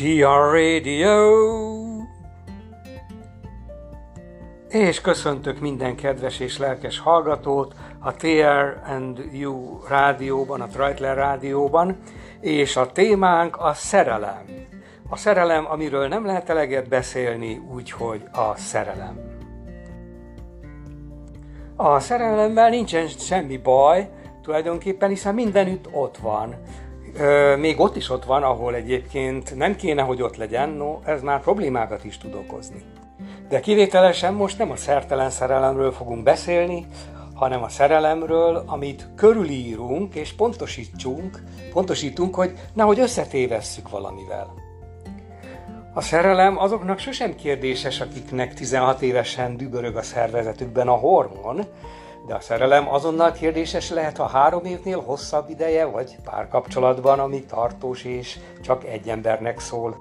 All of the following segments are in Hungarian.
TR Radio! És köszöntök minden kedves és lelkes hallgatót a TR and You rádióban, a Treitler rádióban, és a témánk a szerelem. A szerelem, amiről nem lehet eleget beszélni, úgyhogy a szerelem. A szerelemmel nincsen semmi baj, tulajdonképpen, hiszen mindenütt ott van. Még ott is ott van, ahol egyébként nem kéne, hogy ott legyen, no, ez már problémákat is tud okozni. De kivételesen most nem a szertelen szerelemről fogunk beszélni, hanem a szerelemről, amit körülírunk és pontosítsunk, pontosítunk, hogy nehogy összetévesszük valamivel. A szerelem azoknak sosem kérdéses, akiknek 16 évesen dübörög a szervezetükben a hormon, de a szerelem azonnal kérdéses lehet, ha három évnél hosszabb ideje, vagy párkapcsolatban, ami tartós és csak egy embernek szól.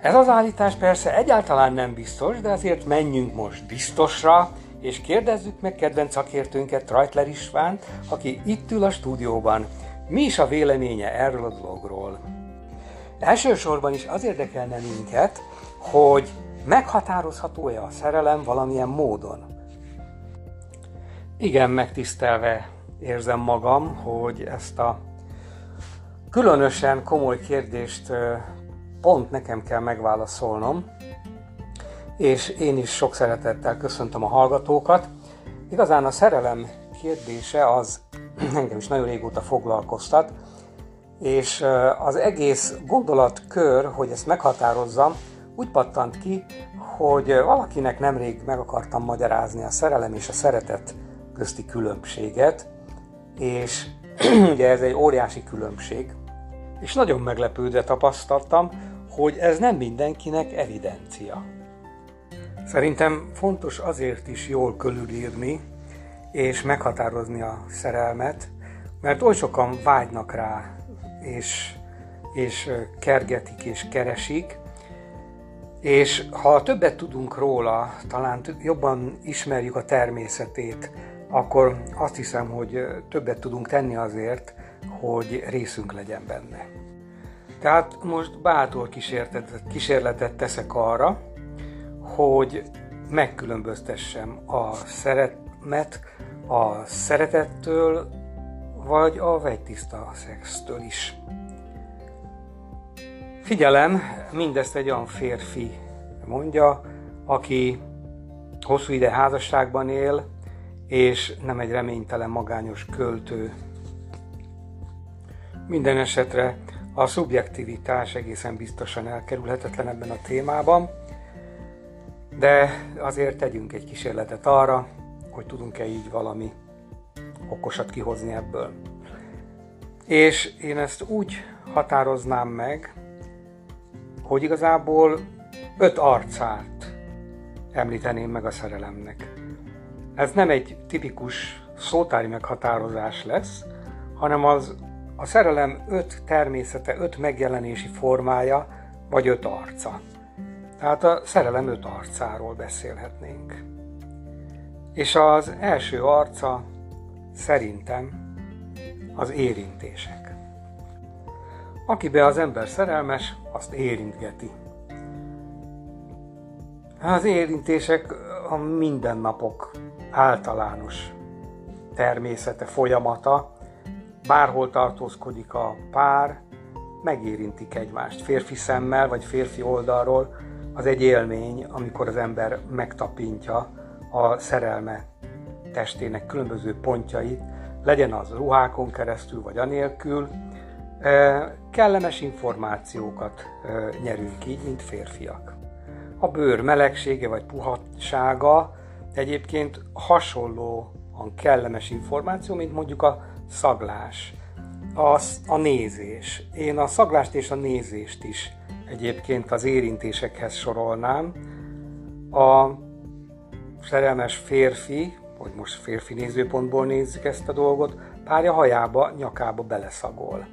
Ez az állítás persze egyáltalán nem biztos, de azért menjünk most biztosra, és kérdezzük meg kedvenc szakértőnket, Treitler Istvánt, aki itt ül a stúdióban. Mi is a véleménye erről a dologról? Elsősorban is az érdekelne minket, hogy meghatározható-e a szerelem valamilyen módon. Igen, megtisztelve érzem magam, hogy ezt a különösen komoly kérdést pont nekem kell megválaszolnom, és én is sok szeretettel köszöntöm a hallgatókat. Igazán a szerelem kérdése az engem is nagyon régóta foglalkoztat, és az egész gondolatkör, hogy ezt meghatározzam, úgy pattant ki, hogy valakinek nemrég meg akartam magyarázni a szerelem és a szeretet közti különbséget, és ugye ez egy óriási különbség, és nagyon meglepődve tapasztaltam, hogy ez nem mindenkinek evidencia. Szerintem fontos azért is jól körülírni és meghatározni a szerelmet, mert oly sokan vágynak rá, és, és kergetik és keresik, és ha többet tudunk róla, talán jobban ismerjük a természetét, akkor azt hiszem, hogy többet tudunk tenni azért, hogy részünk legyen benne. Tehát most bátor kísérletet, kísérletet teszek arra, hogy megkülönböztessem a szeretet a szeretettől, vagy a vegytiszta szextől is. Figyelem, mindezt egy olyan férfi mondja, aki hosszú ide házasságban él, és nem egy reménytelen magányos költő. Minden esetre a szubjektivitás egészen biztosan elkerülhetetlen ebben a témában, de azért tegyünk egy kísérletet arra, hogy tudunk-e így valami okosat kihozni ebből. És én ezt úgy határoznám meg, hogy igazából öt arcát említeném meg a szerelemnek. Ez nem egy tipikus szótári meghatározás lesz, hanem az a szerelem öt természete, öt megjelenési formája, vagy öt arca. Tehát a szerelem öt arcáról beszélhetnénk. És az első arca szerintem az érintések. Akibe az ember szerelmes, azt érintgeti. Az érintések a mindennapok általános természete, folyamata, bárhol tartózkodik a pár, megérintik egymást. Férfi szemmel, vagy férfi oldalról az egy élmény, amikor az ember megtapintja a szerelme testének különböző pontjait, legyen az ruhákon keresztül, vagy anélkül, kellemes információkat nyerünk így, mint férfiak. A bőr melegsége vagy puhatsága egyébként hasonlóan kellemes információ, mint mondjuk a szaglás, a, a nézés. Én a szaglást és a nézést is egyébként az érintésekhez sorolnám. A szerelmes férfi, hogy most férfi nézőpontból nézzük ezt a dolgot, párja hajába, nyakába beleszagol.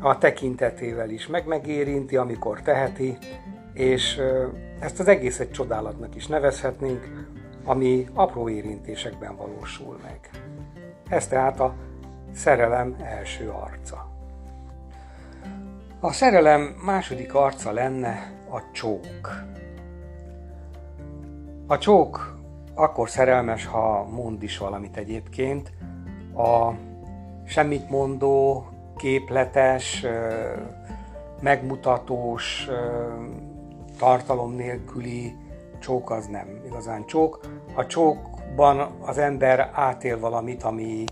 A tekintetével is meg megérinti, amikor teheti, és ezt az egészet csodálatnak is nevezhetnénk, ami apró érintésekben valósul meg. Ez tehát a szerelem első arca. A szerelem második arca lenne a csók. A csók akkor szerelmes, ha mond is valamit egyébként. A semmit mondó, képletes, megmutatós, tartalom nélküli csók az nem igazán csók. A csókban az ember átél valamit, ami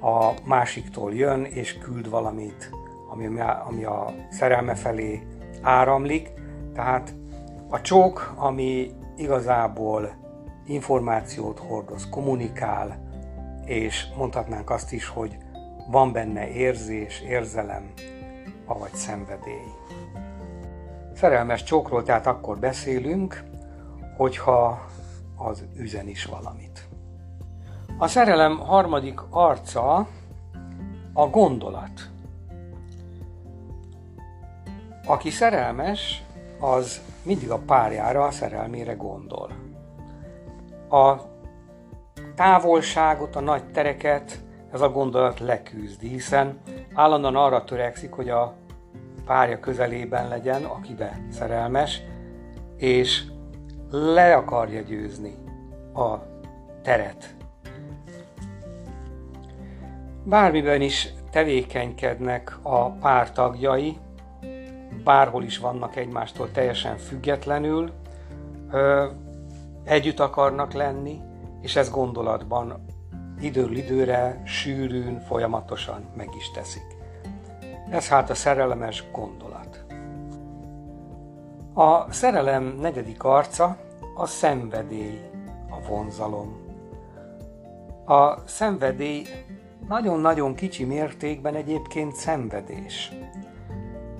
a másiktól jön, és küld valamit, ami, ami a szerelme felé áramlik. Tehát a csók, ami igazából információt hordoz, kommunikál, és mondhatnánk azt is, hogy van benne érzés, érzelem, avagy szenvedély. Szerelmes csókról tehát akkor beszélünk, hogyha az üzen is valamit. A szerelem harmadik arca a gondolat. Aki szerelmes, az mindig a párjára, a szerelmére gondol. A távolságot, a nagy tereket ez a gondolat leküzdi, hiszen állandóan arra törekszik, hogy a párja közelében legyen, akibe szerelmes, és le akarja győzni a teret. Bármiben is tevékenykednek a pártagjai, bárhol is vannak egymástól teljesen függetlenül, együtt akarnak lenni, és ez gondolatban időről időre, sűrűn, folyamatosan meg is teszik. Ez hát a szerelemes gondolat. A szerelem negyedik arca a szenvedély, a vonzalom. A szenvedély nagyon-nagyon kicsi mértékben egyébként szenvedés.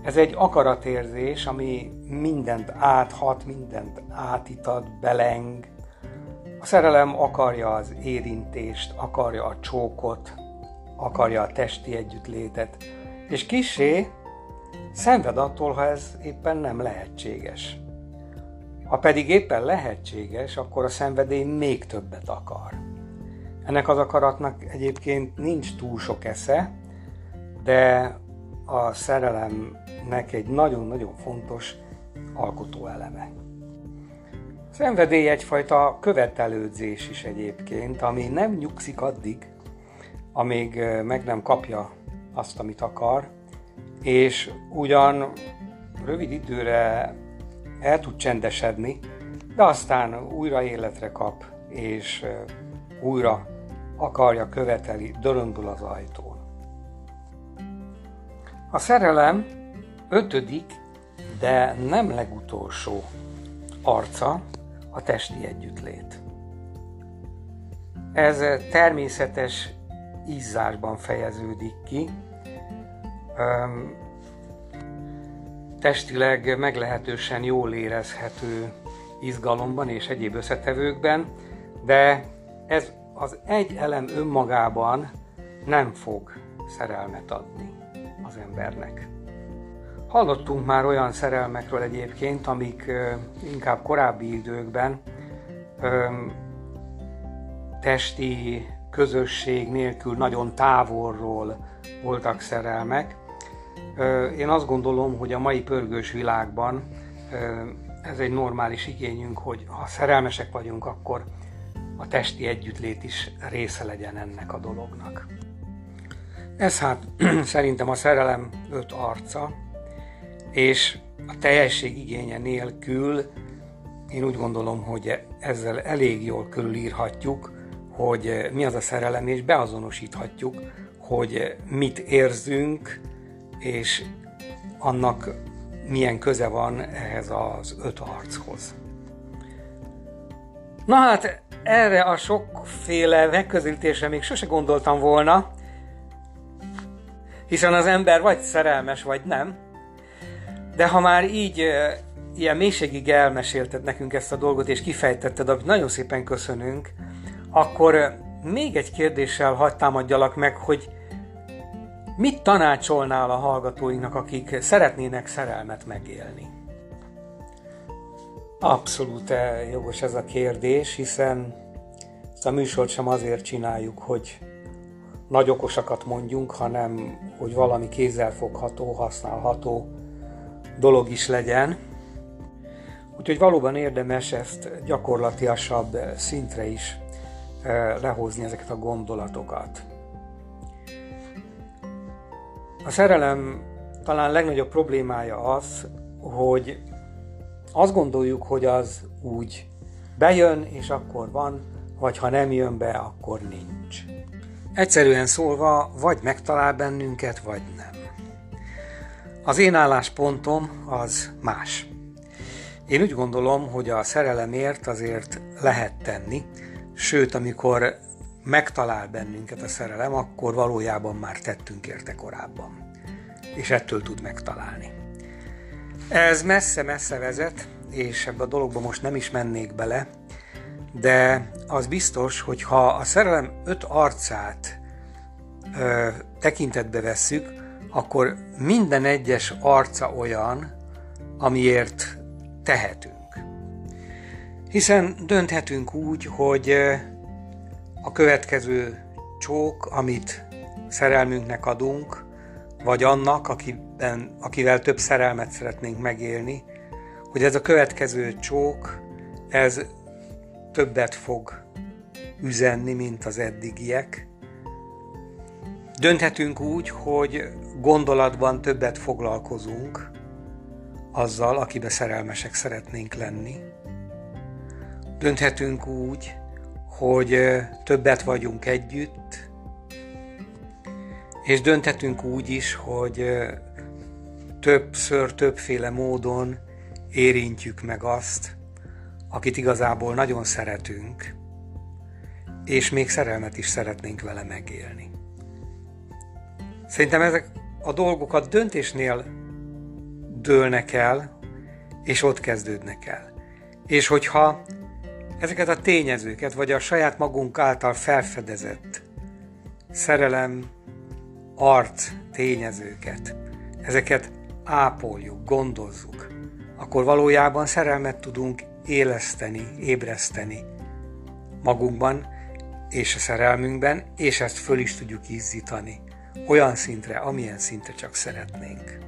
Ez egy akaratérzés, ami mindent áthat, mindent átitat, beleng. A szerelem akarja az érintést, akarja a csókot, akarja a testi együttlétet, és kisé szenved attól, ha ez éppen nem lehetséges. Ha pedig éppen lehetséges, akkor a szenvedély még többet akar. Ennek az akaratnak egyébként nincs túl sok esze, de a szerelemnek egy nagyon-nagyon fontos alkotó eleme. Szenvedély egyfajta követelődzés is egyébként, ami nem nyugszik addig, amíg meg nem kapja azt, amit akar, és ugyan rövid időre el tud csendesedni, de aztán újra életre kap, és újra akarja, követeli, dörömbül az ajtón. A szerelem ötödik, de nem legutolsó arca a testi együttlét. Ez természetes izzásban fejeződik ki. Testileg meglehetősen jól érezhető izgalomban és egyéb összetevőkben, de ez az egy elem önmagában nem fog szerelmet adni az embernek. Hallottunk már olyan szerelmekről egyébként, amik inkább korábbi időkben testi közösség nélkül nagyon távolról voltak szerelmek. Én azt gondolom, hogy a mai pörgős világban ez egy normális igényünk, hogy ha szerelmesek vagyunk, akkor a testi együttlét is része legyen ennek a dolognak. Ez hát szerintem a szerelem öt arca, és a teljesség igénye nélkül én úgy gondolom, hogy ezzel elég jól körülírhatjuk, hogy mi az a szerelem, és beazonosíthatjuk, hogy mit érzünk, és annak milyen köze van ehhez az öt archoz. Na hát, erre a sokféle megközelítésre még sose gondoltam volna, hiszen az ember vagy szerelmes, vagy nem. De ha már így ilyen mélységig elmesélted nekünk ezt a dolgot, és kifejtetted, amit nagyon szépen köszönünk, akkor még egy kérdéssel hagyd támadjalak meg, hogy mit tanácsolnál a hallgatóinknak, akik szeretnének szerelmet megélni? Abszolút jogos ez a kérdés, hiszen ezt a műsort sem azért csináljuk, hogy nagy okosakat mondjunk, hanem hogy valami kézzelfogható, használható dolog is legyen. Úgyhogy valóban érdemes ezt gyakorlatiasabb szintre is lehozni ezeket a gondolatokat. A szerelem talán legnagyobb problémája az, hogy azt gondoljuk, hogy az úgy bejön, és akkor van, vagy ha nem jön be, akkor nincs. Egyszerűen szólva, vagy megtalál bennünket, vagy nem. Az én álláspontom az más. Én úgy gondolom, hogy a szerelemért azért lehet tenni, sőt, amikor megtalál bennünket a szerelem, akkor valójában már tettünk érte korábban. És ettől tud megtalálni. Ez messze-messze vezet, és ebbe a dologba most nem is mennék bele, de az biztos, hogy ha a szerelem öt arcát ö, tekintetbe vesszük, akkor minden egyes arca olyan, amiért tehetünk. Hiszen dönthetünk úgy, hogy a következő csók, amit szerelmünknek adunk, vagy annak, akiben, akivel több szerelmet szeretnénk megélni, hogy ez a következő csók, ez többet fog üzenni, mint az eddigiek. Dönthetünk úgy, hogy gondolatban többet foglalkozunk azzal, akibe szerelmesek szeretnénk lenni. Dönthetünk úgy, hogy többet vagyunk együtt, és dönthetünk úgy is, hogy többször, többféle módon érintjük meg azt, akit igazából nagyon szeretünk, és még szerelmet is szeretnénk vele megélni. Szerintem ezek a dolgok a döntésnél dőlnek el, és ott kezdődnek el. És hogyha ezeket a tényezőket, vagy a saját magunk által felfedezett szerelem, arc tényezőket, ezeket ápoljuk, gondozzuk, akkor valójában szerelmet tudunk éleszteni, ébreszteni magunkban és a szerelmünkben, és ezt föl is tudjuk izzítani olyan szintre, amilyen szintre csak szeretnénk.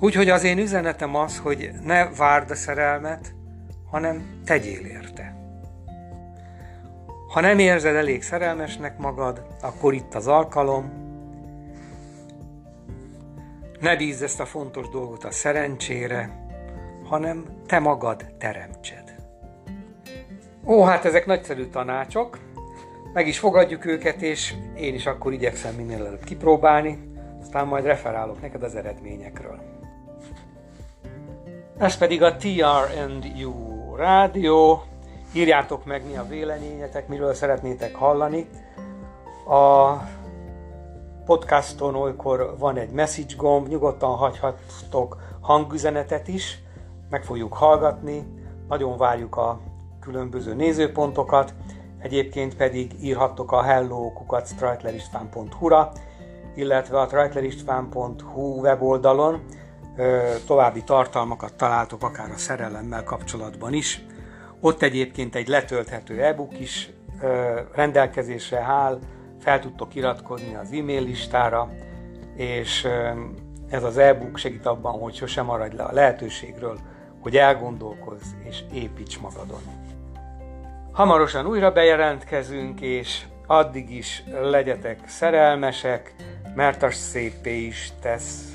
Úgyhogy az én üzenetem az, hogy ne várd a szerelmet, hanem tegyél érte. Ha nem érzed elég szerelmesnek magad, akkor itt az alkalom. Ne bízz ezt a fontos dolgot a szerencsére, hanem te magad teremtsed. Ó, hát ezek nagyszerű tanácsok, meg is fogadjuk őket, és én is akkor igyekszem minél előbb kipróbálni, aztán majd referálok neked az eredményekről. Ez pedig a TR&U rádió. Írjátok meg, mi a véleményetek, miről szeretnétek hallani. A podcaston olykor van egy message gomb, nyugodtan hagyhattok hangüzenetet is, meg fogjuk hallgatni, nagyon várjuk a különböző nézőpontokat, egyébként pedig írhattok a hello.strajtleristván.hu-ra, illetve a trajtleristván.hu weboldalon további tartalmakat találtok akár a szerelemmel kapcsolatban is. Ott egyébként egy letölthető e-book is rendelkezésre áll, fel tudtok iratkozni az e-mail listára, és ez az e-book segít abban, hogy sosem maradj le a lehetőségről, hogy elgondolkozz és építs magadon. Hamarosan újra bejelentkezünk, és addig is legyetek szerelmesek, mert a szépé is tesz